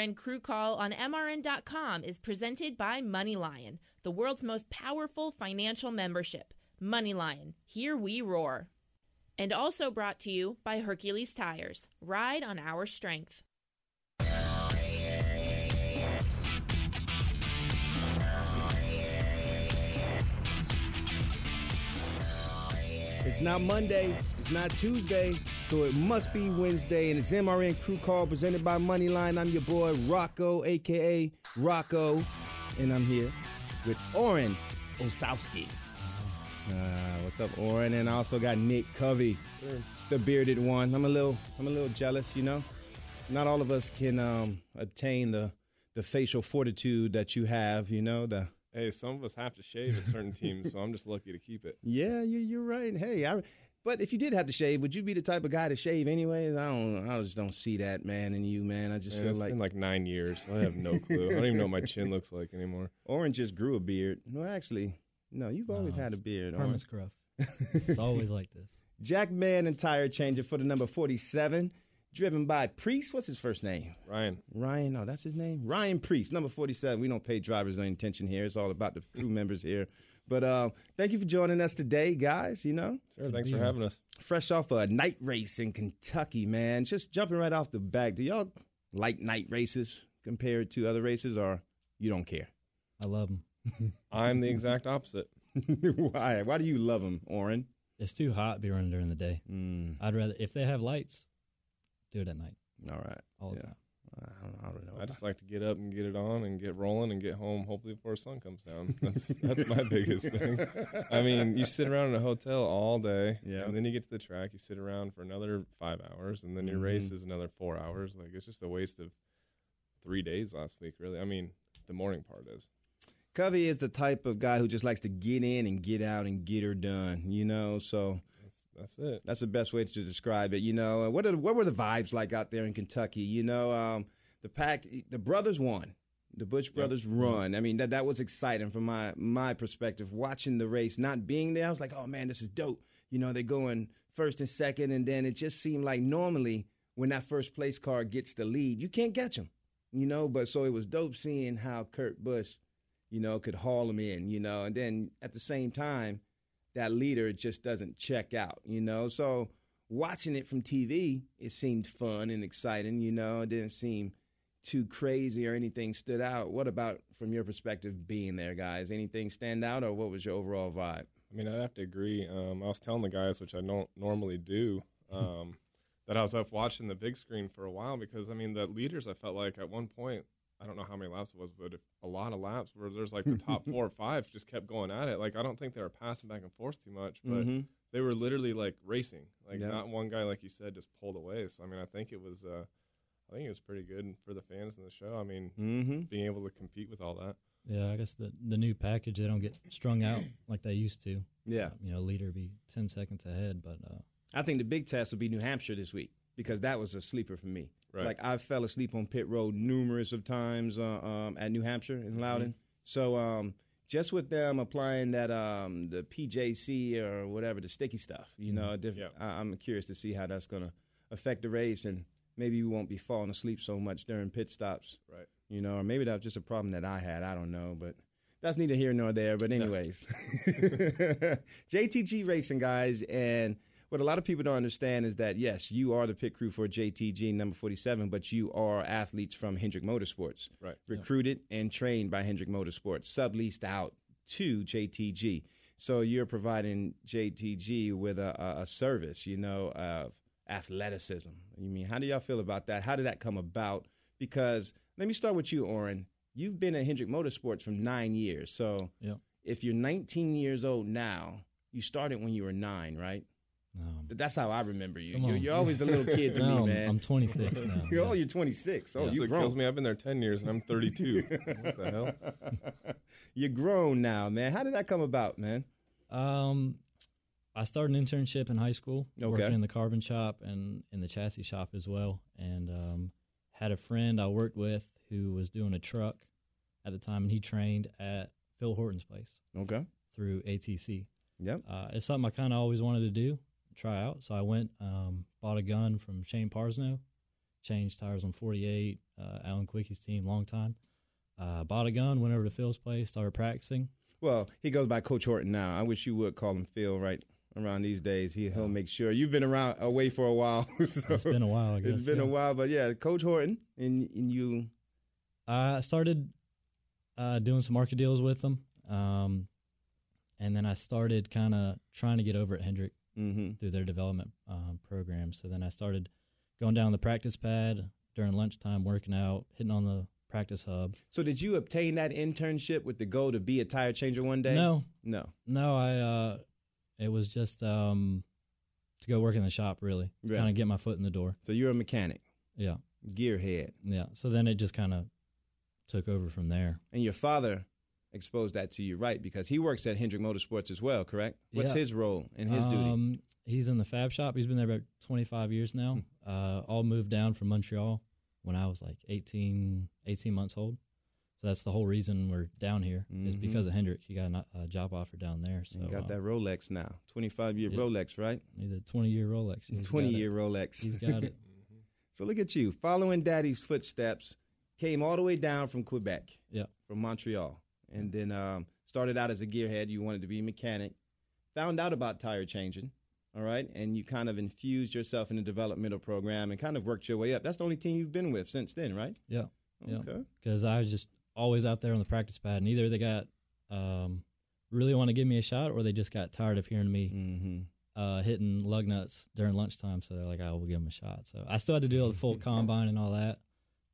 MRN Crew Call on MRN.com is presented by MoneyLion, the world's most powerful financial membership. MoneyLion, here we roar. And also brought to you by Hercules Tires. Ride on our strength. It's not Monday, it's not Tuesday, so it must be Wednesday. And it's MRN Crew Call presented by MoneyLion. I'm your boy Rocko, aka Rocko, and I'm here with Orane Ossowski. Uh, what's up, Orane? And I also got Nick Covey, the bearded one. I'm a little, I'm a little jealous, you know. Not all of us can um, obtain the the facial fortitude that you have, you know. The Hey, some of us have to shave at certain teams, so I'm just lucky to keep it. Yeah, you're, you're right. Hey, I, but if you did have to shave, would you be the type of guy to shave anyways? I don't. I just don't see that man in you, man. I just Man, feel it's like, been like nine years. I have no clue. I don't even know what my chin looks like anymore. Orange just grew a beard. No, actually, no. You've always No, had a beard. Perma Orange. scruff. it's always like this. Jack Man and tire changer for the number forty-seven, driven by Preece. What's his first name? Ryan, Ryan. No, that's his name. Ryan Preece, number forty-seven. We don't pay drivers any attention here. It's all about the crew members here. But uh, thank you for joining us today, guys. You know, sir, thanks for having us. fresh off a night race in Kentucky, man. Just jumping right off the back. Do y'all like night races compared to other races, or you don't care? I love them. I'm the exact opposite. Why? Why do you love them, Orane? It's too hot to be running during the day. Mm, I'd rather if they have lights, do it at night all right. all the Yeah. time. I don't, I don't know. I just like to get up and get it on and get rolling and get home hopefully before the sun comes down. That's that's my biggest thing. I mean, you sit around in a hotel all day, Yeah. and then you get to the track, you sit around for another five hours, and then your Mhm. race is another four hours. Like it's just a waste of three days last week, really. I mean, the morning part is. Covey is the type of guy who just likes to get in and get out and get her done. You know, so That's, it. That's the best way to describe it. You know, what are, what were the vibes like out there in Kentucky? You know, um, the pack, the brothers won. The Busch brothers run. I mean, that that was exciting from my my perspective. Watching the race, not being there, I was like, oh man, this is dope. You know, they're going first and second, and then it just seemed like normally when that first place car gets the lead, you can't catch them. You know, but so it was dope seeing how Kurt Busch, you know, could haul them in. You know, and then at the same time that leader just doesn't check out, you know. So watching it from TV, it seemed fun and exciting, you know. It didn't seem too crazy or anything stood out. What about from your perspective being there, guys? Anything stand out or what was your overall vibe? I mean, I'd have to agree. Um, I was telling the guys, which I don't normally do, um, that I was up watching the big screen for a while because I mean, the leaders. I felt like at one point, I don't know how many laps it was, but if a lot of laps where there's like the top four or five just kept going at it. Like I don't think they were passing back and forth too much, but Mhm. they were literally like racing. Like Yeah. not one guy, like you said, just pulled away. So I mean, I think it was. Uh, I think it was pretty good for the fans in the show. I mean, Mhm. being able to compete with all that. Yeah, I guess the the new package they don't get strung out like they used to. Yeah. You know, leader be ten seconds ahead, but uh, I think the big test will be New Hampshire this week because that was a sleeper for me. Right. Like I fell asleep on pit road numerous of times uh, um, at New Hampshire in Loudon. So um, just with them applying that um, the PJ1 or whatever the sticky stuff, you know, different, I, I'm curious to see how that's going to affect the race and maybe we won't be falling asleep so much during pit stops. Right. You know, or maybe that was just a problem that I had. I don't know, but that's neither here nor there. But anyways, JTG Racing, guys, and what a lot of people don't understand is that yes, you are the pit crew for JTG number forty-seven, but you are athletes from Hendrick Motorsports, Right. recruited and trained by Hendrick Motorsports, subleased out to JTG. So you're providing JTG with a, a, a service, you know, of athleticism. You mean, how do y'all feel about that? How did that come about? Because let me start with you, Orane. You've been at Hendrick Motorsports for nine years. So yeah, if you're 19 years old now, you started when you were nine, right? Um, That's how I remember you. You're, you're always the little kid to no, me, I'm- man. I'm 26 now. oh, you're 26. Oh, That's you what grown. kills me. I've been there 10 years and I'm 32. what the hell? You're grown now, man. How did that come about, man? Um, I started an internship in high school, Okay. working in the carbon shop and in the chassis shop as well. And um, had a friend I worked with who was doing a truck at the time, and he trained at Phil Horton's place Okay. through ATC. Yep. Uh, it's something I kind of always wanted to do, try out. So I went, um, bought a gun from Shane Parsnow, changed tires on 48, uh, Alan Quickie's team, long time. Uh, bought a gun, went over to Phil's place, started practicing. Well, he goes by Coach Horton now. I wish you would call him Phil right around these days. He, he'll make sure. You've been around away for a while. so It's been a while, I guess. It's been yeah. a while, but yeah, Coach Horton and, and you. I started uh, doing some market deals with them, um, and then I started kind of trying to get over at Hendrick Mm-hmm. through their development um, program. So then I started going down the practice pad during lunchtime, working out, hitting on the practice hub. So did you obtain that internship with the goal to be a tire changer one day? No, No. no, I. Uh, it was just um, to go work in the shop, really, Right. kind of get my foot in the door. So you're a mechanic, Yeah, gearhead, yeah. So then it just kind of took over from there. and your father exposed that to you, right? Because he works at Hendrick Motorsports as well, correct? What's Yeah. his role and his duty? Um, he's in the fab shop. He's been there about 25 years now. Hmm. Uh, all moved down from Montreal when I was like 18, 18 months old. So that's the whole reason we're down here is Mhm. because of Hendrick. He got a, a job offer down there. So you got uh, that Rolex now, 25 year yeah. Rolex, right? He's a 20 year Rolex. He's got 20 it. year Rolex. He's got it. so look at you, following daddy's footsteps, came all the way down from Quebec, Yeah. from Montreal, and then um, started out as a gearhead. You wanted to be a mechanic, found out about tire changing, all right, and you kind of infused yourself in the developmental program and kind of worked your way up. That's the only team you've been with since then, right? Yeah. Yeah. Okay. Because I was just always out there on the practice pad, and either they got um, really want to give me a shot, or they just got tired of hearing me Mm-hmm. uh, hitting lug nuts during lunchtime. So they're like, I will give them a shot. So I still had to do the full combine and all that,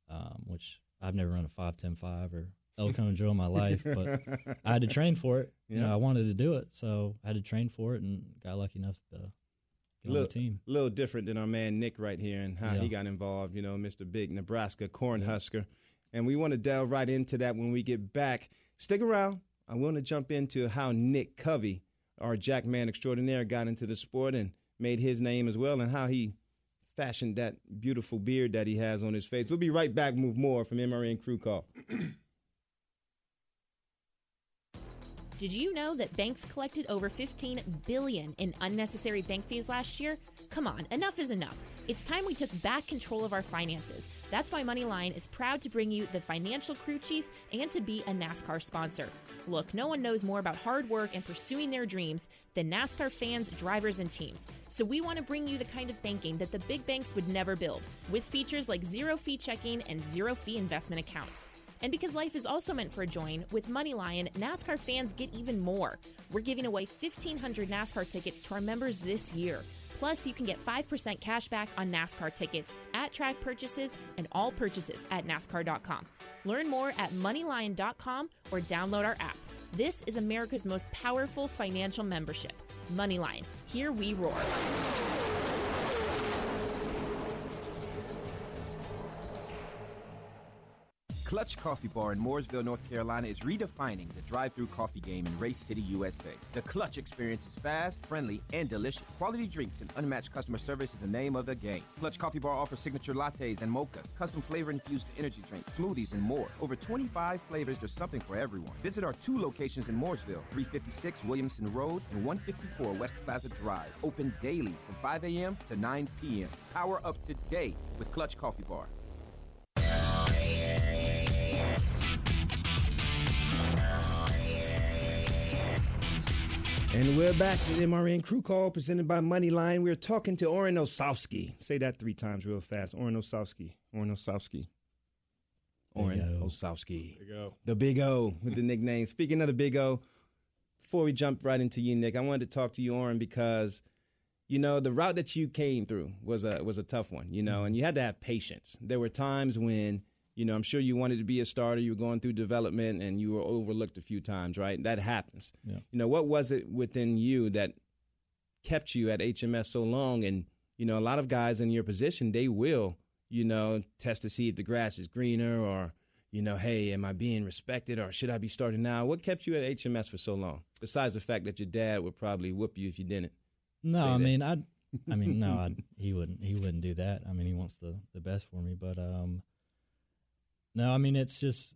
um, which I've never run a 5.10.5 or El Cone drill my life, but I had to train for it. You know, I wanted to do it, so I had to train for it and got lucky enough to get on the team. A little different than our man Nick right here and how he got involved, you know, Mr. Big Nebraska Cornhusker. And we want to delve right into that when we get back. Stick around. I want to jump into how Nick Covey, our Jackman extraordinaire, got into the sport and made his name as well, and how he fashioned that beautiful beard that he has on his face. We'll be right back with more from MRN Crew Call. Did you know that banks collected over 15 billion in unnecessary bank fees last year? Come on, enough is enough. It's time we took back control of our finances. That's why MoneyLion is proud to bring you the financial crew chief and to be a NASCAR sponsor. Look, no one knows more about hard work and pursuing their dreams than NASCAR fans, drivers, and teams. So we want to bring you the kind of banking that the big banks would never build, with features like zero fee checking and zero fee investment accounts. And because life is also meant for a join, with MoneyLion, NASCAR fans get even more. We're giving away 1,500 NASCAR tickets to our members this year. Plus, you can get 5% cash back on NASCAR tickets, at track purchases, and all purchases at NASCAR.com. Learn more at MoneyLion.com or download our app. This is America's most powerful financial membership. MoneyLion. Here we roar. Clutch Coffee Bar in Mooresville, North Carolina is redefining the drive-through coffee game in Race City, USA. The Clutch experience is fast, friendly, and delicious. Quality drinks and unmatched customer service is the name of the game. Clutch Coffee Bar offers signature lattes and mochas, custom flavor-infused energy drinks, smoothies, and more. Over 25 flavors, there's something for everyone. Visit our two locations in Mooresville, 356 Williamson Road and 154 West Plaza Drive. Open daily from 5 a.m. to 9 p.m. Power up today with Clutch Coffee Bar. And we're back to the MRN Crew Call presented by MoneyLion. We're talking to Orane Ossowski. Say that three times real fast. Orane Ossowski. Orane Ossowski. Orane Big O. Ossowski. There you go. The Big O with the nickname. Speaking of the Big O, before we jump right into you, Nick, I wanted to talk to you, Orane, because you know the route that you came through was a was a tough one. You know, mm-hmm. and you had to have patience. There were times when you know I'm sure you wanted to be a starter. You were going through development, and you were overlooked a few times. Right, that happens. Yeah. You know, what was it within you that kept you at HMS so long. And you know, a lot of guys in your position, they will, you know, test to see if the grass is greener or you know, hey, am I being respected or should I be starting now? What kept you at HMS for so long? Besides the fact that your dad would probably whoop you if you didn't. No, I mean, I, I mean, no, I, he wouldn't. He wouldn't do that. I mean, he wants the the best for me, but um, no, I mean, it's just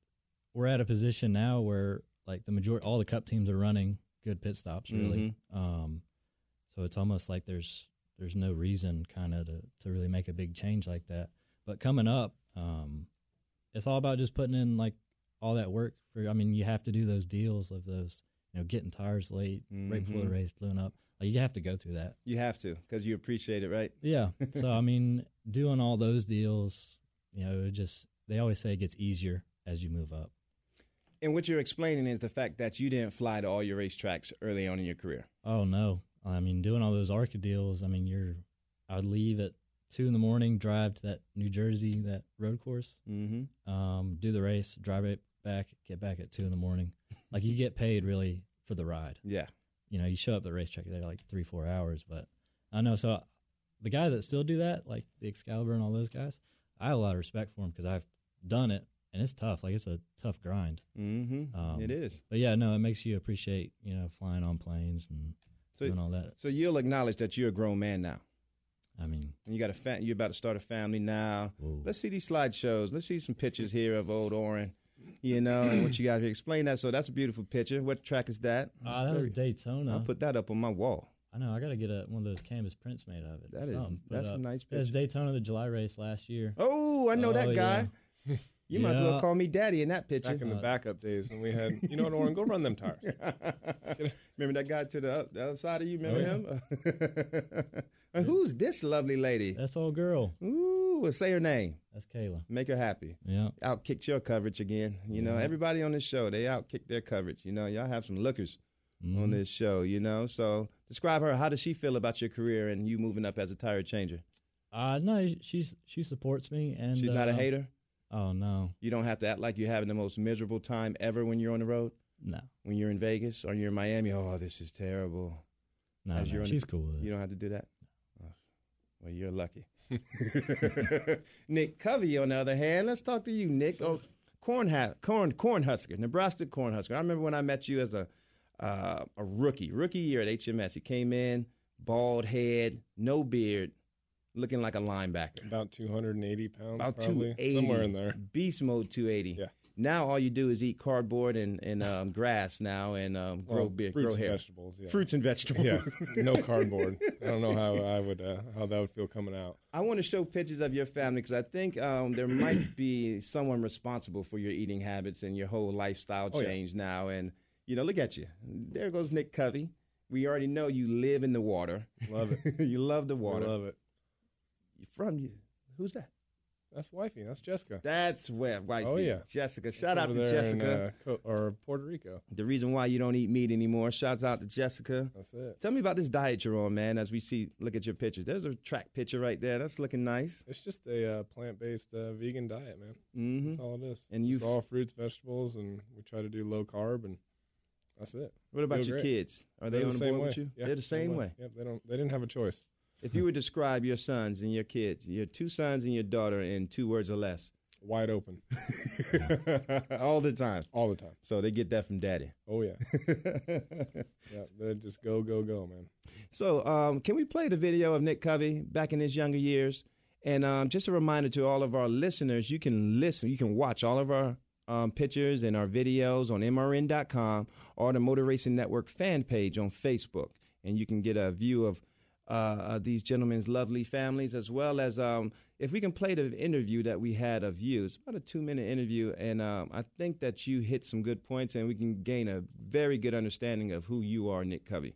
we're at a position now where like the majority, all the Cup teams are running good pit stops, really. Um, so it's almost like there's there's no reason kind of to to really make a big change like that. But coming up, um, it's all about just putting in like all that work for. I mean, you have to do those deals of those, you know, getting tires late right before the Mhm. race, gluing up. Like you have to go through that. You have to because you appreciate it, right? Yeah. So I mean, doing all those deals, you know, it just they always say it gets easier as you move up. And what you're explaining is the fact that you didn't fly to all your racetracks early on in your career. Oh no. I mean, doing all those ARCA deals, I mean, you're I would leave at two in the morning, drive to that New Jersey, that road course, Mm-hmm. um, do the race, drive it back, get back at two in the morning. Like you get paid really for the ride. Yeah. You know, you show up at the racetrack, they're like three, four hours, but I know. So the guys that still do that, like the Excalibur and all those guys, I have a lot of respect for them because I've done it and it's tough. Like it's a tough grind. Mm-hmm. Um, it is. But yeah, no, it makes you appreciate, you know, flying on planes and So- doing all that. So you'll acknowledge that you're a grown man now. I mean, And you got a fa- you're about to start a family now. Whoa. Let's see these slideshows. Let's see some pictures here of old Orane. You know, and what you got here. Explain that. So that's a beautiful picture. What track is that? uh, that was Daytona. I'll put that up on my wall. I know. I got to get a, one of those canvas prints made of it. That is- that's a nice picture. That's. Daytona, the July race last year. Oh, I know Oh, that guy. You might as well call me daddy in that picture. Back in the backup days, and we had, you know what, Orane, go run them tires. remember that guy to the, the other side of you? Remember Oh, him? and who's this lovely lady? That's old girl. Ooh, well, say her name. That's Kayla. Make her happy. Yeah. Outkicked your coverage again. You know, everybody on this show, they outkicked their coverage. You know, y'all have some lookers on Mhm. this show, you know. So describe her. How does she feel about your career and you moving up as a tire changer? Uh, no, she's she supports me, and She's not a uh, hater. Oh no, You don't have to act like you're having the most miserable time ever when you're on the road. no, When you're in Vegas or you're in Miami, oh, this is terrible. no, As no, you're on the- she's cool with. You don't have to do that. Oh, well, you're lucky. Nick Covey, on the other hand, let's talk to you, Nick. Oh, corn, ha- corn, corn husker, Nebraska corn husker. I remember when I met you as a uh, a rookie, rookie year at HMS. He came in, bald head, no beard, looking like a linebacker. About 280 pounds, About probably 280. somewhere in there. Beast mode 280. Yeah. Now all you do is eat cardboard and, and um, grass now and um, grow Well, beard, fruits grow and vegetables. Yeah. Fruits and vegetables. Yeah, no cardboard. I don't know how I would uh, how that would feel coming out. I want to show pictures of your family because I think um, there might be someone responsible for your eating habits and your whole lifestyle Oh, yeah. change now. And you know, look at you. There goes Nick Covey. We already know you live in the water. Love it. you love the I water. love it. You from you? Who's that? That's wifey. That's Jessica. That's where wifey. Oh, yeah. Jessica. Shout That's out to there in, Jessica. uh, Co- or Puerto Rico. the reason why you don't eat meat anymore. Shouts out to Jessica. That's it. Tell me about this diet you're on, man. As we see, look at your pictures. There's a track picture right there. That's looking nice. It's just a uh, plant-based uh, vegan diet, man. hmm That's all it is. And you've- all fruits, vegetables, and we try to do low carb, and that's it. What about Feel your great. kids? Are they They're on the the same board way. with you? Yeah, They're the same way. Yep, they don't. They didn't have a choice. If you would describe your sons and your kids, your two sons and your daughter in two words or less, Wide open all the time. all the time. So they get that from daddy. Oh yeah, yeah. they're just go, go, go, man. so um, can we play the video of Nick Covey back in his younger years? And um, just a reminder to all of our listeners, you can listen, you can watch all of our um, pictures and our videos on MRN.com or the Motor Racing Network fan page on Facebook. And you can get a view of uh, uh, these gentlemen's lovely families, as well as um, if we can play the interview that we had of you. It's about a two minute interview, and um, I think that you hit some good points, and we can gain a very good understanding of who you are, Nick Covey.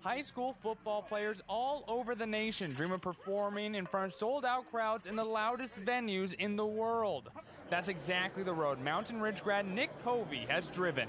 High school football players all over the nation dream of performing in front of sold out crowds in the loudest venues in the world. That's exactly the road Mountain Ridge grad Nick Covey has driven.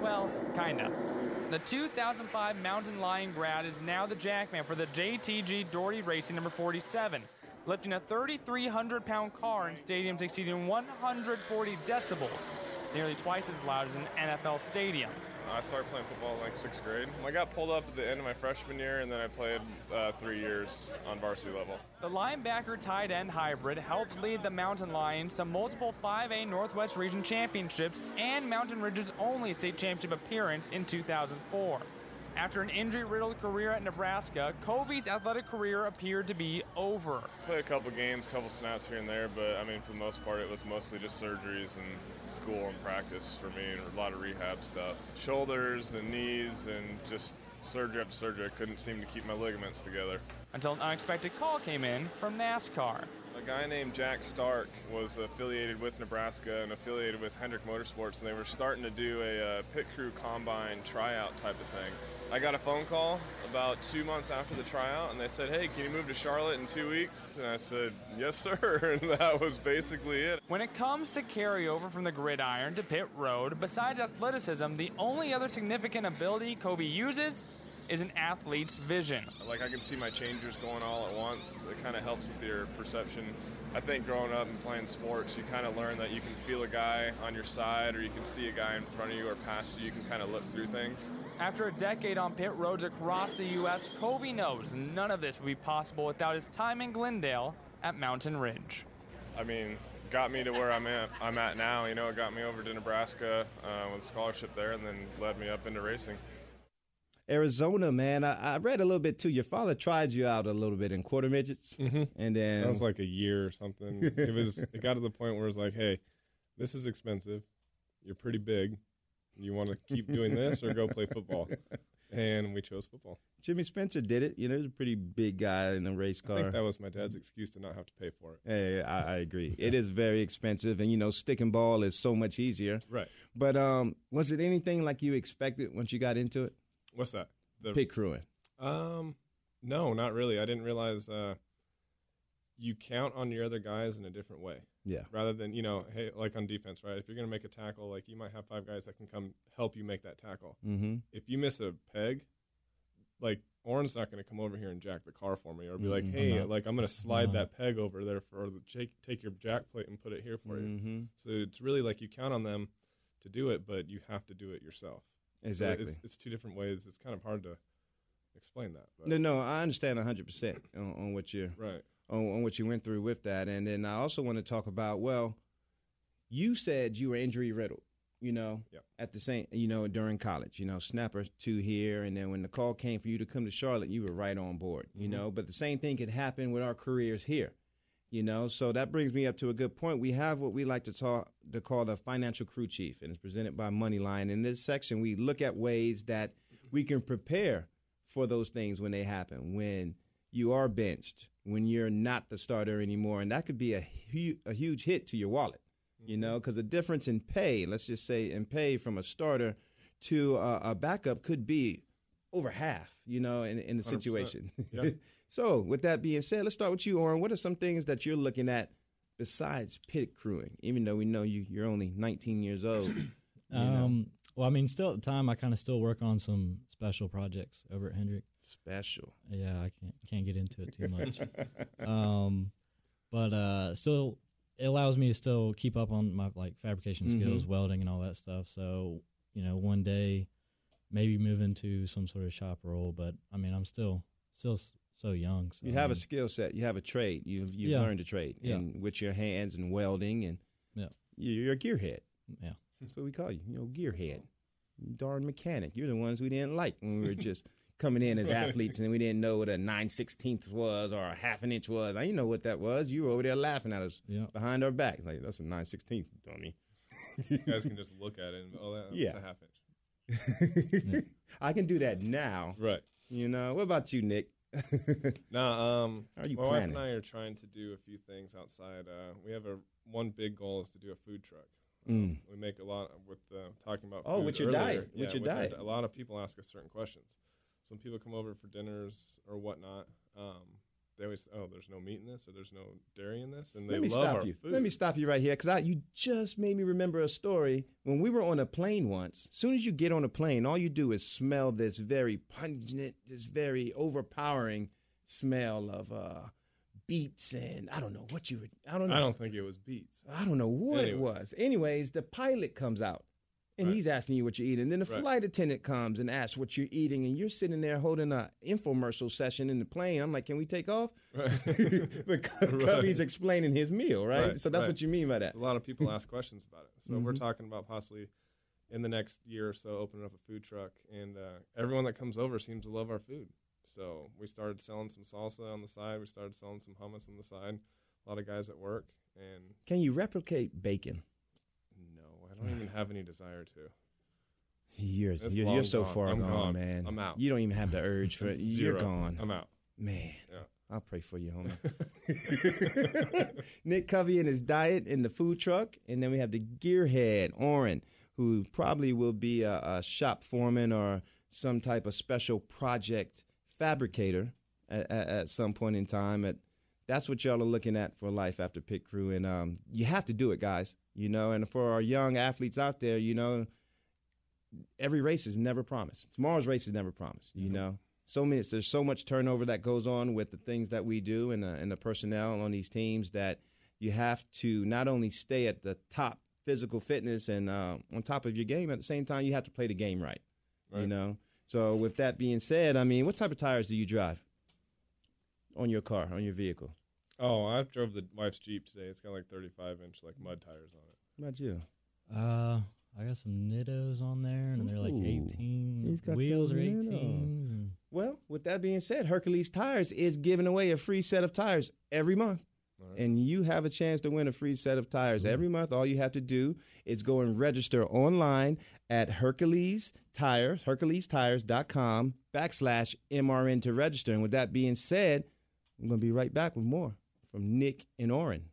Well, kinda. The 2005 Mountain Lion grad is now the jackman for the JTG Doherty Racing number 47, lifting a 3,300 pound car in stadiums exceeding 140 decibels, nearly twice as loud as an NFL stadium. I started playing football in like sixth grade. I got pulled up at the end of my freshman year, and then I played uh, three years on varsity level. The linebacker tight end hybrid helped lead the Mountain Lions to multiple 5A Northwest Region championships and Mountain Ridge's only state championship appearance in 2004. After an injury riddled career at Nebraska, Covey's athletic career appeared to be over. Played a couple games, couple snaps here and there, but I mean, for the most part, it was mostly just surgeries and school and practice for me, and a lot of rehab stuff. Shoulders and knees, and just surgery after surgery. I couldn't seem to keep my ligaments together. Until an unexpected call came in from NASCAR. A guy named Jack Stark was affiliated with Nebraska and affiliated with Hendrick Motorsports, and they were starting to do a uh, pit crew combine tryout type of thing. I got a phone call about two months after the tryout, and they said, "Hey, can you move to Charlotte in two weeks?" And I said, "Yes, sir." And that was basically it. When it comes to carryover from the gridiron to pit road, besides athleticism, the only other significant ability Covey uses is an athlete's vision. Like I can see my changers going all at once. It kind of helps with your perception. I think growing up and playing sports, you kind of learn that you can feel a guy on your side, or you can see a guy in front of you or past you. You can kind of look through things. After a decade on pit roads across the U.S., Covey knows none of this would be possible without his time in Glendale at Mountain Ridge. I mean, got me to where I'm at. I'm at now. You know, it got me over to Nebraska uh, with a scholarship there, and then led me up into racing. Arizona, man. I, I, read a little bit too. Your father tried you out a little bit in quarter midgets, mm-hmm. and then that was like a year or something. it was. It got to the point where it's like, hey, this is expensive. You're pretty big. You want to keep doing this or go play football? And we chose football. Jimmy Spencer did it. You know, he's a pretty big guy in a race car. I think that was my dad's excuse to not have to pay for it. Hey, I, I agree. it is very expensive, and you know, stick and ball is so much easier. Right. But um, was it anything like you expected once you got into it? What's that? The pit crewing. Um, no, not really. I didn't realize uh, you count on your other guys in a different way. Yeah. Rather than you know, hey, like on defense, right? If you're going to make a tackle, like you might have five guys that can come help you make that tackle. Mm-hmm. If you miss a peg, like Orane's not going to come over here and jack the car for me, or be like, Mhm. hey, No. like I'm going to slide No. that peg over there for the take, take your jack plate and put it here for you. Mm-hmm. So it's really like you count on them to do it, but you have to do it yourself. So Exactly. it's, it's two different ways. It's kind of hard to explain that. But, no, no, I understand hundred percent on, on what you're Right. On, on what you went through with that, and then I also want to talk about. Well, you said you were injury riddled. You know, Yep. at the same, you know, during college, you know, snapper two here, and then when the call came for you to come to Charlotte, you were right on board. You Mhm. know, but the same thing could happen with our careers here. You know, so that brings me up to a good point. We have what we like to talk to call the financial crew chief, and it's presented by MoneyLion. In this section, we look at ways that we can prepare for those things when they happen. When you are benched, when you're not the starter anymore, and that could be a hu- a huge hit to your wallet. You know, because the difference in pay, let's just say in pay from a starter to a, a backup, could be over half. You know, in, in the 100%. situation. Yeah. so, with that being said, let's start with you, Orane. What are some things that you're looking at besides pit crewing? Even though we know you, you're only 19 years old. you know? Um, well, I mean, still at the time, I kind of still work on some special projects over at Hendrick. Special. Yeah, I can't can't get into it too much. um, but uh, still, it allows me to still keep up on my like fabrication Mhm. skills, welding, and all that stuff. So you know, one day maybe move into some sort of shop role. But I mean, I'm still still so young. So You have a skill set. You have a trade. You've you've Yeah. learned a trade, Yeah. and with your hands and welding, and Yeah. you- you're a gearhead. yeah. That's what we call you. You know, gearhead. Darn mechanic. You're the ones we didn't like when we were just coming in as athletes, and we didn't know what a nine sixteenth was or a half an inch was. I didn't know what that was. You were over there laughing at us Yeah. behind our back. Like that's a nine sixteenth, dummy. You guys can just look at it and oh, that's Yeah. a half inch. I can do that now. Right. You know. What about you, Nick? No, um, How are you my wife and I are trying to do a few things outside. Uh, we have a one big goal is to do a food truck. Um, Mm. we make a lot with uh, talking about. Oh, food with your earlier. diet, with Yeah, your our diet. di- a lot of people ask us certain questions. Some people come over for dinners or whatnot. Um, they always, oh, there's no meat in this, or there's no dairy in this, and they Let me love stop our you. food. Let me stop you right here because you just made me remember a story when we were on a plane once. As soon as you get on a plane, all you do is smell this very pungent, this very overpowering smell of uh, beets and I don't know what you would. I don't know. I don't think it was beets. I don't know what it was. Anyways, the pilot comes out and Right. he's asking you what you're eating. Then the Right. flight attendant comes and asks what you're eating, and you're sitting there holding a infomercial session in the plane. I'm like, can we take off? because Cubby's explaining his meal, right? Right, so that's right. what you mean by that. A lot of people ask questions about it. So we're Mhm. talking about possibly in the next year or so opening up a food truck, and uh, everyone that comes over seems to love our food. So we started selling some salsa on the side. We started selling some hummus on the side. A lot of guys at work, and Can you replicate bacon? I don't even have any desire to. You're, you're, long you're so gone. far I'm gone, gone. man. I'm out. You don't even have the urge for it. You're Zero. gone. I'm out. Man, Yeah. I'll pray for you, homie. Nick Covey and his diet in the food truck, and then we have the gearhead Orane, who probably will be a, a shop foreman or some type of special project fabricator at, at, at some point in time. At that's what y'all are looking at for life after pit crew, and um, you have to do it, guys. You know, and for our young athletes out there, you know, every race is never promised. Tomorrow's race is never promised. You know, so many. There's so much turnover that goes on with the things that we do and the, and the personnel on these teams that you have to not only stay at the top physical fitness and uh, on top of your game at the same time you have to play the game right. right. You know. So with that being said, I mean, what type of tires do you drive on your car on your vehicle? Oh, I drove the wife's Jeep today. It's got like 35 inch like mud tires on it. What about you? Uh, I got some Nittos on there, and they're like Ooh, 18. he's got wheels are 18. Well, with that being said, Hercules Tires is giving away a free set of tires every month. And you have a chance to win a free set of tires every month. All you have to do is go and register online at Hercules Tires, HerculesTires.com backslash MRN to register. And with that being said, I'm going to be right back with more from Nick and Orane.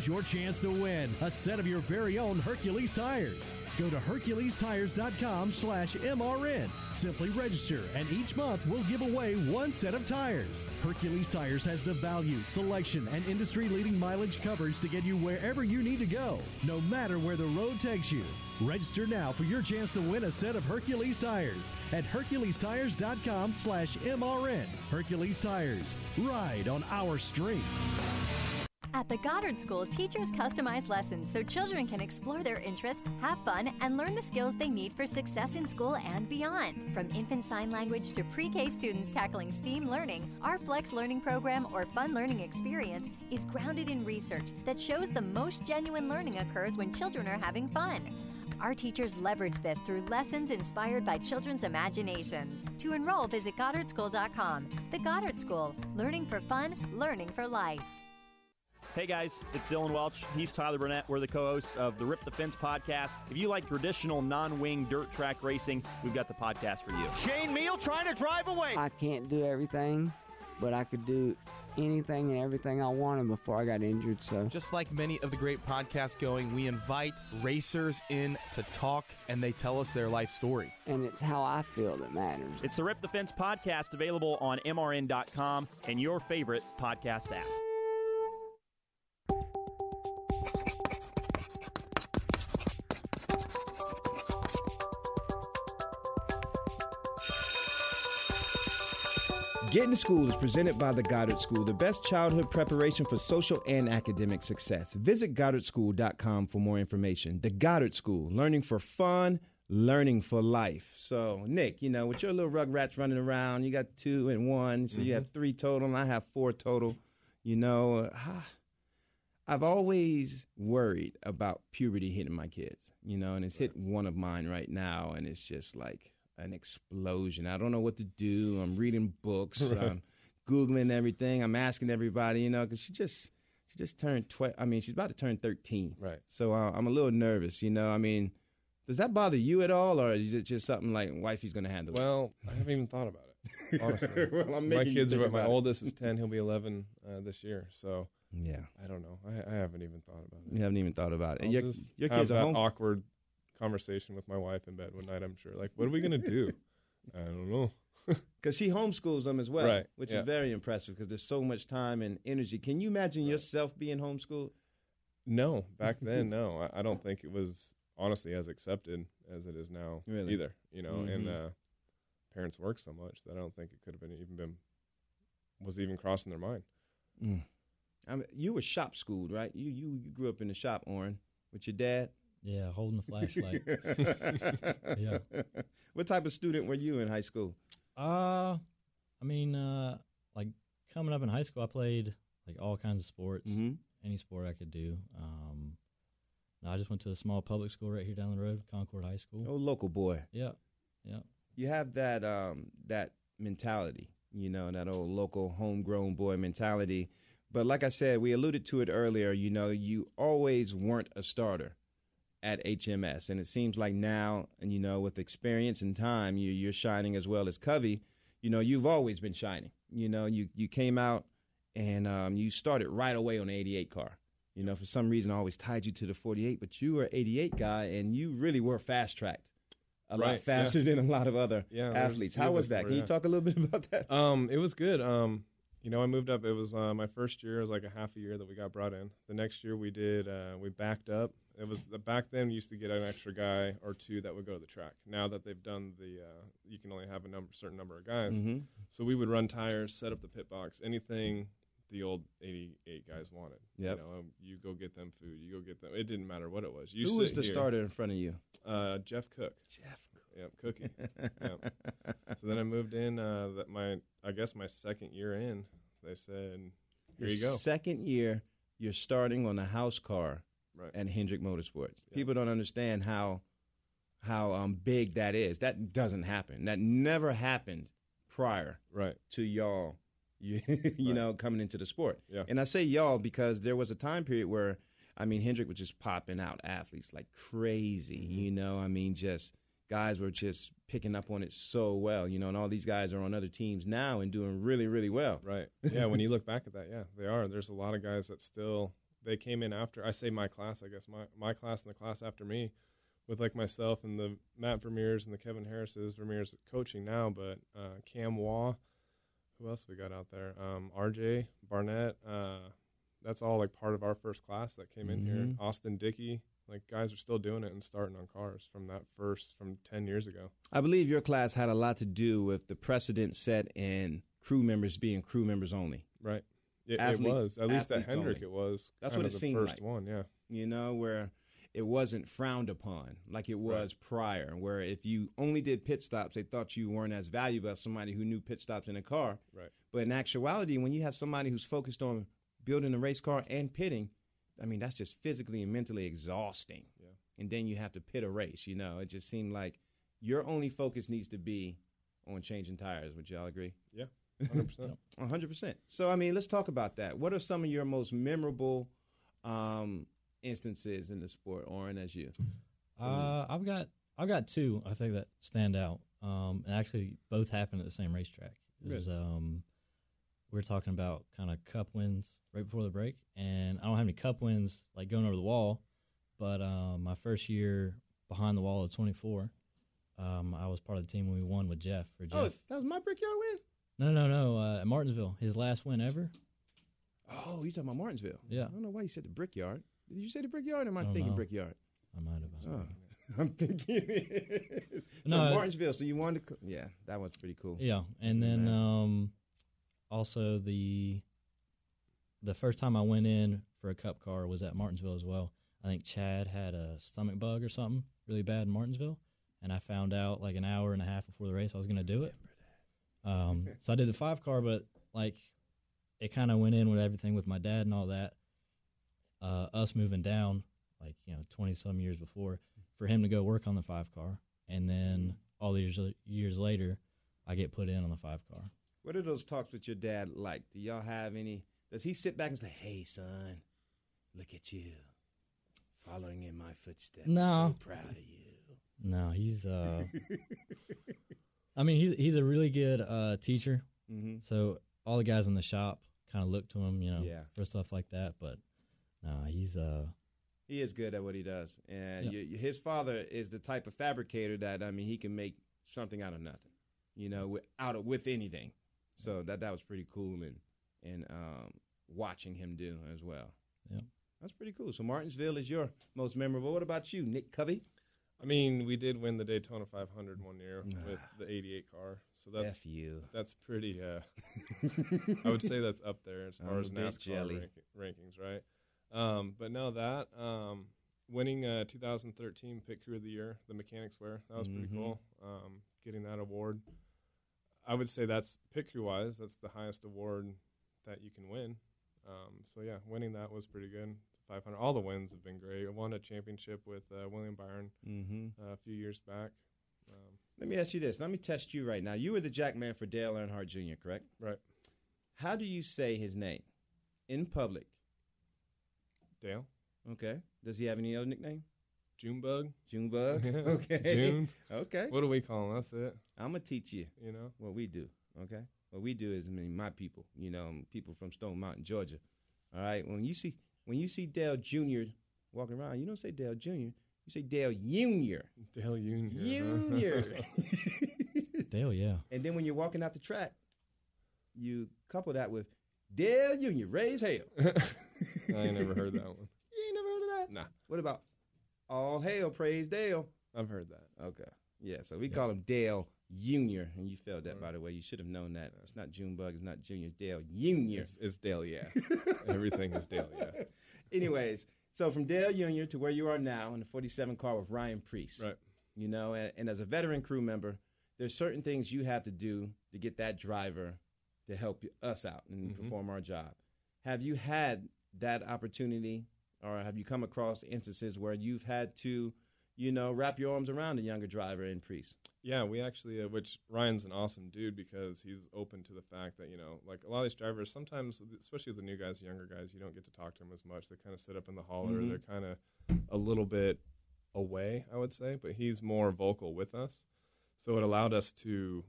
Here's your chance to win a set of your very own Hercules tires. Go to HerculesTires.com slash MRN. Simply register, and each month we'll give away one set of tires. Hercules Tires has the value, selection, and industry-leading mileage coverage to get you wherever you need to go, no matter where the road takes you. Register now for your chance to win a set of Hercules tires at HerculesTires.com slash MRN. Hercules Tires. Ride on our street. At the Goddard School, teachers customize lessons so children can explore their interests, have fun, and learn the skills they need for success in school and beyond. From infant sign language to pre K students tackling STEAM learning, our Flex Learning Program or Fun Learning Experience is grounded in research that shows the most genuine learning occurs when children are having fun. Our teachers leverage this through lessons inspired by children's imaginations. To enroll, visit GoddardSchool.com. The Goddard School, learning for fun, learning for life. Hey guys, it's Dylan Welch. He's Tyler Burnett. We're the co hosts of the Rip the Fence podcast. If you like traditional non wing dirt track racing, we've got the podcast for you. Shane Meal trying to drive away. I can't do everything, but I could do anything and everything I wanted before I got injured. So Just like many of the great podcasts going, we invite racers in to talk and they tell us their life story. and it's how I feel that matters. It's the Rip the Fence podcast available on MRN.com and your favorite podcast app. Getting to School is presented by the Goddard School, the best childhood preparation for social and academic success. Visit GoddardSchool.com for more information. The Goddard School, learning for fun, learning for life. So, Nick, you know, with your little rugrats running around, you got two and one, so you have three total, and I have four total. You know, uh, I've always worried about puberty hitting my kids, you know, and it's hit one of mine right now, and it's just like an explosion. I don't know what to do. I'm reading books, I'm googling everything. I'm asking everybody, you know, because she just she just turned twelve. I mean, she's about to turn thirteen, Right. So uh, I'm a little nervous, you know. I mean, does that bother you at all, or is it just something like wifey's gonna handle? it? Well, I haven't even thought about it. Honestly, Well, I'm my kids are. My it. oldest is ten. He'll be eleven uh, this year. So yeah, I don't know. I, I haven't even thought about it. you haven't even thought about it. I'll And your your kids are home. awkward conversation with my wife in bed one night. I'm sure. Like, what are we gonna do? I don't know. Because she homeschools them as well, Right, which yeah. is very impressive because there's so much time and energy. Can you imagine yourself being homeschooled? No, back then, no. I, I don't think it was honestly as accepted as it is now Really? either. You know, and Mhm. uh, parents work so much that I don't think it could have been even been was even crossing their mind. Mm. I mean, you were shop schooled, right? You you you grew up in the shop, Orane, with your dad. Yeah, holding the flashlight. yeah. What type of student were you in high school? Uh, I mean, uh, like coming up in high school, I played like all kinds of sports, Mhm. any sport I could do. Um, no, I just went to a small public school right here down the road, Concord High School. Oh, local boy. Yeah, yeah. You have that um, that mentality, you know, that old local homegrown boy mentality. But like I said, we alluded to it earlier. You know, you always weren't a starter at HMS, and it seems like now, and you know, with experience and time, you, you're shining as well as Covey. You know, you've always been shining. You know, you you came out and um, you started right away on the 88 car. You know, for some reason, I always tied you to the 48, but you were 88 guy, and you really were fast tracked a lot faster yeah. than a lot of other Yeah, athletes. How was that? Can you talk a little bit about that? Um, it was good. Um, you know, I moved up. It was uh, my first year. It was like a half a year that we got brought in. The next year we did. Uh, we backed up. It was the back then we used to get an extra guy or two that would go to the track. Now that they've done the, uh, you can only have a number, certain number of guys. Mhm. So we would run tires, set up the pit box, anything the old '88 guys wanted. Yep. You know, um, you go get them food. You go get them. It didn't matter what it was. You Who was the here. starter in front of you? Uh, Jeff Cook. Jeff. Yep, Cookie. yep. So then I moved in. Uh, that my I guess my second year in, they said, "Here Your you go." Second year, you're starting on a house car Right. at Hendrick Motorsports. People don't understand how how um, big that is. That doesn't happen. That never happened prior right. to y'all. You, you Right. know, coming into the sport. Yeah. And I say y'all because there was a time period where, I mean, Hendrick was just popping out athletes like crazy. Mm-hmm. You know, I mean, just guys were just picking up on it so well. You know, and all these guys are on other teams now and doing really, really well. Right. Yeah. when you look back at that, yeah, they are. There's a lot of guys that still they came in after. I say my class. I guess my my class and the class after me, with like myself and the Matt Vermeers and the Kevin Harris's Vermeers coaching now, but uh, Cam Waugh. Who else we got out there? Um, RJ Barnett. Uh, that's all like part of our first class that came in here. Mhm. Austin Dickey. Like guys are still doing it and starting on cars from that first from ten years ago. I believe your class had a lot to do with the precedent set in crew members being crew members only. Right. It, it was at least at Hendrick. only. It was. That's what it the seemed first like. one. Yeah. You know, where it wasn't frowned upon like it was prior, where if you only did pit stops, they thought you weren't as valuable as somebody who knew pit stops in a car. Right. But in actuality, when you have somebody who's focused on building a race car and pitting, I mean, that's just physically and mentally exhausting. Yeah. And then you have to pit a race, you know. It just seemed like your only focus needs to be on changing tires. Would y'all agree? Yeah. Hundred percent. A hundred percent. So I mean, let's talk about that. What are some of your most memorable um, instances in the sport, Orane, as you? Uh, I've got I've got two I think that stand out. Um, and actually both happened at the same racetrack. It was, um, we were talking about kind of cup wins right before the break, and I don't have any cup wins like going over the wall, but um, my first year behind the wall of 24, um, I was part of the team when we won with Jeff. For Jeff. Oh, that was my Brickyard win. No, no, no. Uh, at Martinsville, his last win ever. Oh, you talking about Martinsville? Yeah. I don't know why you said the Brickyard. Did you say the Brickyard? Or am I I thinking. Brickyard? I might have. Oh. I'm thinking. so No, Martinsville. So you wanted to? Yeah, that was pretty cool. Yeah, and then um, also the the first time I went in for a cup car was at Martinsville as well. I think Chad had a stomach bug or something really bad in Martinsville, and I found out like an hour and a half before the race I was going to do it. Um, so I did the five car, but like it kind of went in with everything with my dad and all that. Uh, us moving down, like you know, twenty some years before, for him to go work on the five car, and then all these years, years later, I get put in on the five car. What are those talks with your dad like? Do y'all have any? Does he sit back and say, "Hey, son, look at you, following in my footsteps. No, I'm so proud of you." No, he's. uh I mean, he's he's a really good uh, teacher. Mhm. So all the guys in the shop kind of look to him, you know, Yeah. for stuff like that. But no, he's uh He is good at what he does, and Yeah. y y- his father is the type of fabricator that I mean, he can make something out of nothing, you know, with, out of with anything. So that that was pretty cool, and and um, watching him do as well. Yeah. that's pretty cool. So Martinsville is your most memorable. What about you, Nick Covey? I mean, we did win the Daytona 500 one year with the 88 car, so that's F you. That's pretty. Uh, I would say that's up there as far I'm as NASCAR rank, rankings, right? Um, but no, that um, winning uh, 2013 Pit Crew of the Year, the Mechanix Wear, that was pretty Mhm. cool. Um, getting that award, I would say that's Pit Crew wise, that's the highest award that you can win. Um, so yeah, winning that was pretty good. 500. All the wins have been great. I won a championship with uh, William Byron Mhm. uh, a few years back. Um, Let me ask you this. Let me test you right now. You were the jack man for Dale Earnhardt Jr., correct? Right. How do you say his name in public? Dale. Okay. Does he have any other nickname? Junebug. Junebug. Okay. June. Okay. What do we call him? That's it. I'm gonna teach you. You know what we do. Okay. What we do is, I mean, my people. You know, people from Stone Mountain, Georgia. All right. When you see when you see Dale Jr. walking around, you don't say Dale Jr. You say Dale Jr. Dale Jr. Jr. Dale, yeah. And then when you're walking out the track, you couple that with Dale Jr. Raise hell. I ain't never heard that one. You ain't never heard of that? Nah. What about All Hail, Praise Dale? I've heard that. Okay. Yeah, so we call him Dale Jr. And you failed that, by the way. You should have known that. It's not Junebug, it's not Junior, it's Dale Jr. It's, it's Dale, yeah. Everything is Dale, yeah. Anyways, so from Dale Jr. to where you are now in the 47 car with Ryan Preece. Right. You know, and, and as a veteran crew member, there's certain things you have to do to get that driver to help us out and Mhm. perform our job. Have you had that opportunity or have you come across instances where you've had to, you know, wrap your arms around a younger driver in Preece? Yeah, we actually, uh, which Ryan's an awesome dude because he's open to the fact that, you know, like a lot of these drivers, sometimes, especially with the new guys, younger guys, you don't get to talk to them as much. They kind of sit up in the hauler. Mhm. They're kind of a little bit away, I would say, but he's more vocal with us. So it allowed us to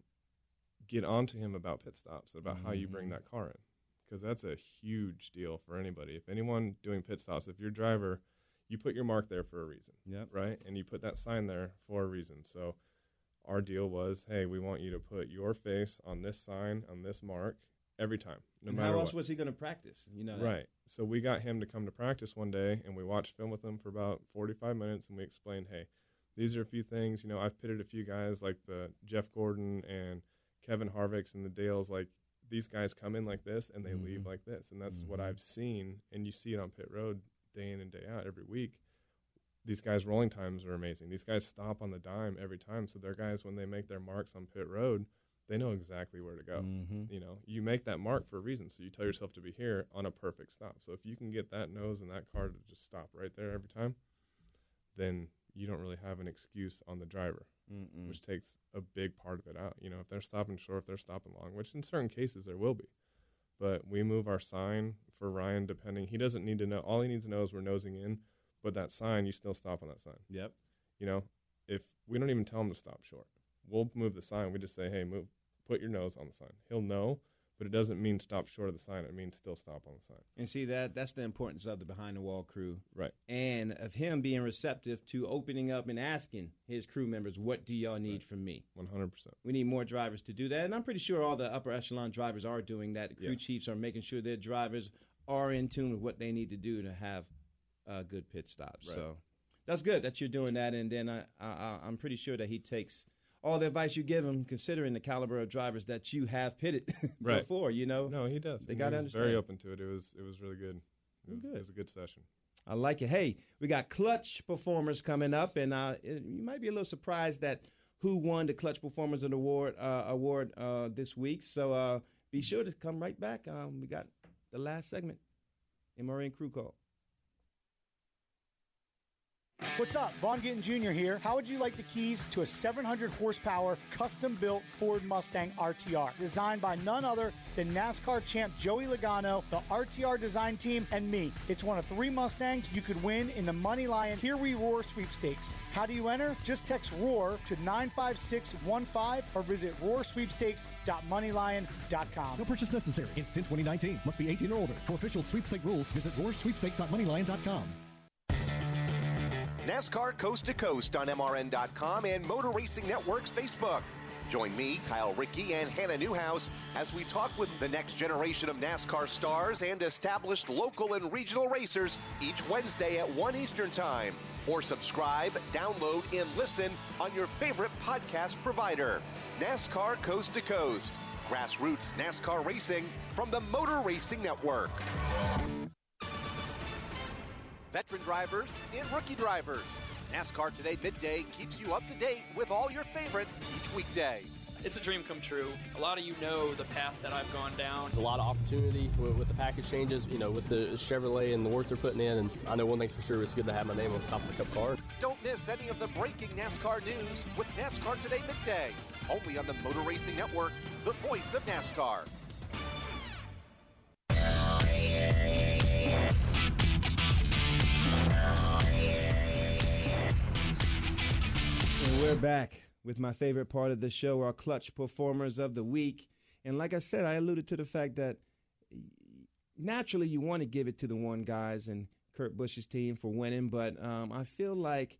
get onto him about pit stops, about how you bring Mhm. that car in. Because that's a huge deal for anybody. If anyone doing pit stops, if your driver, you put your mark there for a reason, Yep. right? And you put that sign there for a reason. So our deal was, hey, we want you to put your face on this sign, on this mark, every time, no and matter how else what. was he going to practice? You know, that? Right. So we got him to come to practice one day, and we watched film with him for about 45 minutes, and we explained, hey, these are a few things. You know, I've pitted a few guys like the Jeff Gordon and Kevin Harvick's and the Dales. Like these guys come in like this, and they leave Mhm. like this, and that's what Mhm. I've seen. And you see it on pit road day in and day out every week. These guys' rolling times are amazing. These guys stop on the dime every time. So they're guys when they make their marks on pit road, they know exactly where to go. Mhm. You know, you make that mark for a reason. So you tell yourself to be here on a perfect stop. So if you can get that nose and that car to just stop right there every time, then you don't really have an excuse on the driver, Mm-mm. which takes a big part of it out. You know, if they're stopping short, if they're stopping long, which in certain cases there will be. But we move our sign for Ryan depending. He doesn't need to know. All he needs to know is we're nosing in. But that sign, you still stop on that sign. Yep. You know, if we don't even tell him to stop short, we'll move the sign. We just say, hey, move, put your nose on the sign. He'll know, but it doesn't mean stop short of the sign. It means still stop on the sign. And see that that's the importance of the behind the wall crew, Right. and of him being receptive to opening up and asking his crew members, "What do y'all need from me?" 100%. We need more drivers to do that, and I'm pretty sure all the upper echelon drivers are doing that. The crew Yes. chiefs are making sure their drivers are in tune with what they need to do to have uh, good pit stops. Right. So that's good that you're doing that, and then I, I I'm pretty sure that he takes. All the advice you give him, considering the caliber of drivers that you have pitted Right. before, you know. No, he does. They got to understand. very open to it. It was it was really good. It was, Good. it was a good session. I like it. Hey, we got clutch performers coming up, and uh, it, you might be a little surprised that who won the clutch performers of the award uh, award uh, this week. So uh, be sure to come right back. Um, we got the last segment, MRN Crew Call. What's up? Vaughn Gittin Jr. here. How would you like the keys to a 700 horsepower custom built Ford Mustang RTR designed by none other than NASCAR champ Joey Logano, the RTR design team, and me? It's one of three Mustangs you could win in the MoneyLion Here We Roar sweepstakes. How do you enter? Just text ROAR to 95615 or visit roarsweepstakes.moneylion.com. No purchase necessary. Instant 2019. Must be 18 or older. For official sweepstake rules, visit roarsweepstakes.moneylion.com. NASCAR Coast to Coast on MRN.com and Motor Racing Network's Facebook. Join me, Kyle Rickey, and Hannah Newhouse as we talk with the next generation of NASCAR stars and established local and regional racers each Wednesday at 1 Eastern Time. Or subscribe, download, and listen on your favorite podcast provider. NASCAR Coast to Coast. Grassroots NASCAR racing from the Motor Racing Network. Veteran drivers and rookie drivers. NASCAR Today Midday keeps you up to date with all your favorites each weekday. It's a dream come true. A lot of you know the path that I've gone down. There's a lot of opportunity with, with, the package changes, you know, with the Chevrolet and the work they're putting in. And I know one thing's for sure, it's good to have my name on the top of the cup car. Don't miss any of the breaking NASCAR news with NASCAR Today Midday. Only on the Motor Racing Network, the voice of NASCAR. We're back with my favorite part of the show, our clutch performers of the week. And like I said, I alluded to the fact that naturally you want to give it to the one guys and Kurt Busch's team for winning, but um, I feel like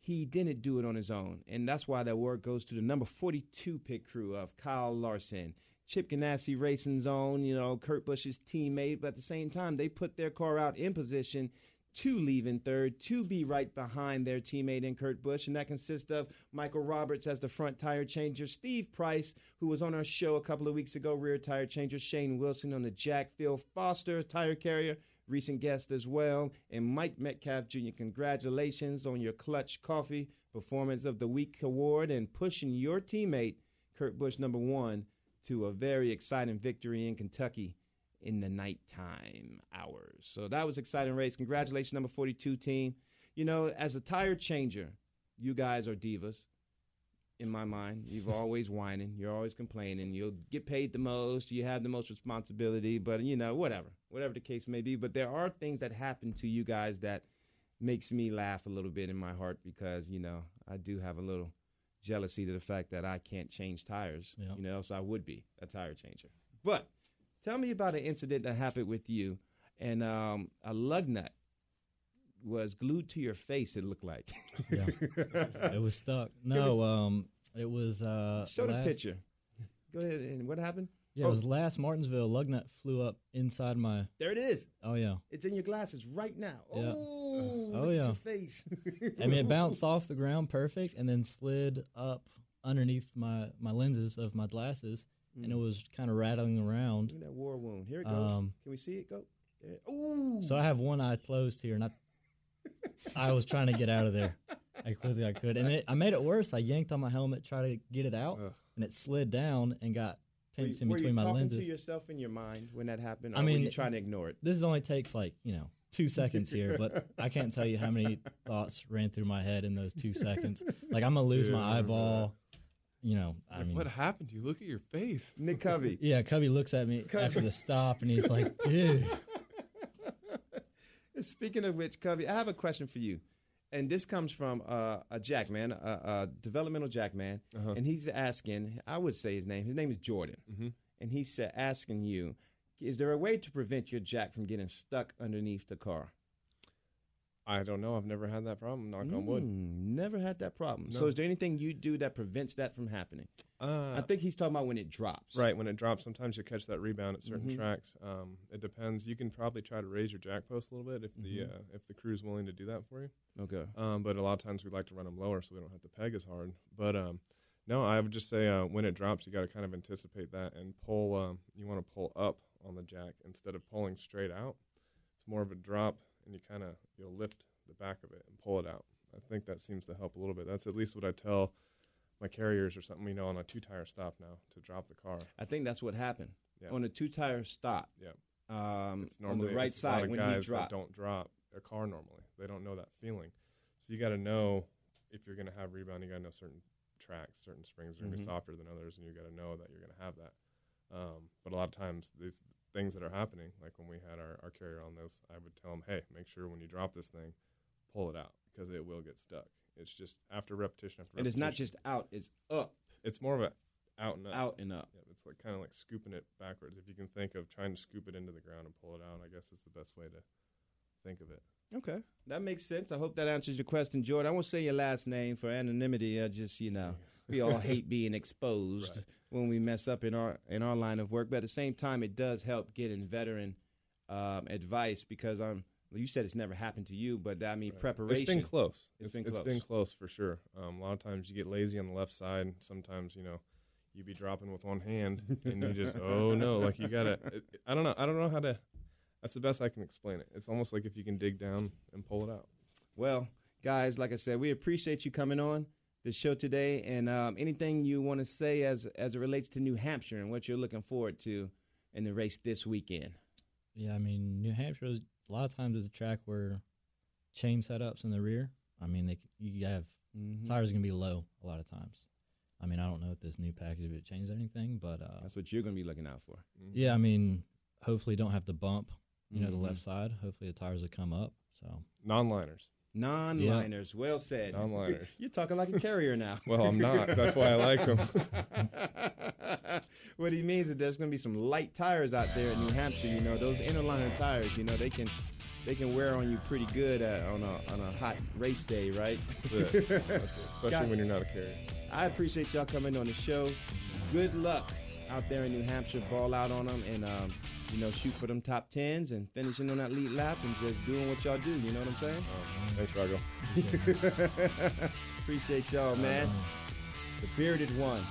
he didn't do it on his own. And that's why that word goes to the number 42 pit crew of Kyle Larson. Chip Ganassi Racing's own, you know, Kurt Busch's teammate, but at the same time, they put their car out in position to leave in third, to be right behind their teammate in Kurt Busch, and that consists of Michael Roberts as the front tire changer, Steve Price, who was on our show a couple of weeks ago, rear tire changer, Shane Wilson on the Jack Phil Foster tire carrier, recent guest as well, and Mike Metcalf Jr. Congratulations on your Clutch Coffee Performance of the Week award and pushing your teammate, Kurt Busch, number one, to a very exciting victory in Kentucky in the nighttime hours. So that was exciting race. Congratulations, number 42 team. You know, as a tire changer, you guys are divas. In my mind, you've always whining. You're always complaining. You'll get paid the most. You have the most responsibility. But you know, whatever, whatever the case may be. But there are things that happen to you guys that makes me laugh a little bit in my heart because you know I do have a little jealousy to the fact that I can't change tires. Yep. You know, so I would be a tire changer. But Tell me about an incident that happened with you, and um, a lug nut was glued to your face. It looked like. yeah, it was stuck. No, um, it was. Uh, Show last, the picture. Go ahead. And what happened? Yeah, oh. it was last Martinsville. Lug nut flew up inside my. There it is. Oh yeah. It's in your glasses right now. Yeah. Oh, oh yeah. Your face. I mean, it bounced off the ground perfect, and then slid up underneath my my lenses of my glasses and it was kind of rattling around. Look at that war wound. Here it goes. Um, Can we see it go? Ooh. So I have one eye closed here, and I, I was trying to get out of there as quickly as I could, and it, I made it worse. I yanked on my helmet, tried to get it out, Ugh. and it slid down and got pinched were, in were between you my talking lenses. to yourself in your mind when that happened? Or I mean, were you trying to ignore it. This only takes like you know two seconds here, but I can't tell you how many thoughts ran through my head in those two seconds. Like I'm gonna lose Dude, my eyeball you know, I like, mean, what happened to you? Look at your face, Nick Covey. yeah, Cubby looks at me after the stop and he's like, dude. Speaking of which, Covey, I have a question for you. And this comes from uh, a jack man, a, a developmental jack man, Uh-huh. and he's asking. I would say his name. His name is Jordan, Mm-hmm. and he's uh, asking you: Is there a way to prevent your jack from getting stuck underneath the car? I don't know. I've never had that problem. Knock on wood. Mm, never had that problem. So, is there anything you do that prevents that from happening? Uh, I think he's talking about when it drops. Right, when it drops, sometimes you catch that rebound at certain Mhm. tracks. Um, it depends. You can probably try to raise your jack post a little bit if the Mhm. uh, if the crew's willing to do that for you. Okay. Um, but a lot of times we like to run them lower so we don't have to peg as hard. But um, no, I would just say uh, when it drops, you got to kind of anticipate that and pull. Um, you want to pull up on the jack instead of pulling straight out. It's more of a drop, and you kind of you'll lift the back of it and pull it out. I think that seems to help a little bit. That's at least what I tell my carriers or something. You know, on a two tire stop now to drop the car. I think that's what happened Yeah. on a two-tire stop. Yeah. Um, it's on the right it's a lot side of when guys he dropped. that don't drop a car normally. They don't know that feeling. So you got to know if you're going to have rebound. You got to know certain tracks, certain springs are going to Mhm. be softer than others, and you got to know that you're going to have that. Um, but a lot of times these things that are happening, like when we had our, our carrier on this, I would tell them, hey, make sure when you drop this thing, pull it out because it will get stuck. It's just after repetition after repetition. and it's not just out; it's up, It's more of a out and up. out and up. Yeah, it's like kind of like scooping it backwards. If you can think of trying to scoop it into the ground and pull it out, I guess is the best way to think of it. Okay, that makes sense. I hope that answers your question, Jordan. I won't say your last name for anonymity. I just, you know, we all hate being exposed right. when we mess up in our in our line of work. But at the same time, it does help getting veteran um, advice because I'm. You said it's never happened to you, but I mean right. preparation. It's been close. it's, it's been close. It's been close for sure. Um, a lot of times you get lazy on the left side. Sometimes you know you be dropping with one hand and you just oh no, like you gotta. I don't know. I don't know how to that's the best I can explain it. It's almost like if you can dig down and pull it out. Well, guys, like I said, we appreciate you coming on the show today, and um, anything you want to say as as it relates to New Hampshire and what you're looking forward to in the race this weekend. Yeah, I mean, New Hampshire is a lot of times is a track where chain setups in the rear. I mean, they you have mm-hmm. tires going to be low a lot of times. I mean, I don't know if this new package if it changed anything, but uh, that's what you're going to be looking out for. Mm-hmm. Yeah, I mean, hopefully don't have to bump you know, mm-hmm. the left side. Hopefully the tires will come up. So non-liners. Non-liners. Yeah. Well said. Non-liners. You're talking like a carrier now. well, I'm not. That's why I like them. what he means is there's going to be some light tires out there in New Hampshire. You know, those inner liner tires. You know, they can they can wear on you pretty good uh, on a on a hot race day, right? That's it. That's it. Especially God, when you're not a carrier. I appreciate y'all coming on the show. Good luck out there in New Hampshire. Ball out on them and. Um, you know, shoot for them top tens and finishing on that lead lap and just doing what y'all do. You know what I'm saying? Uh, thanks, Rocko. Appreciate y'all, man. The bearded one.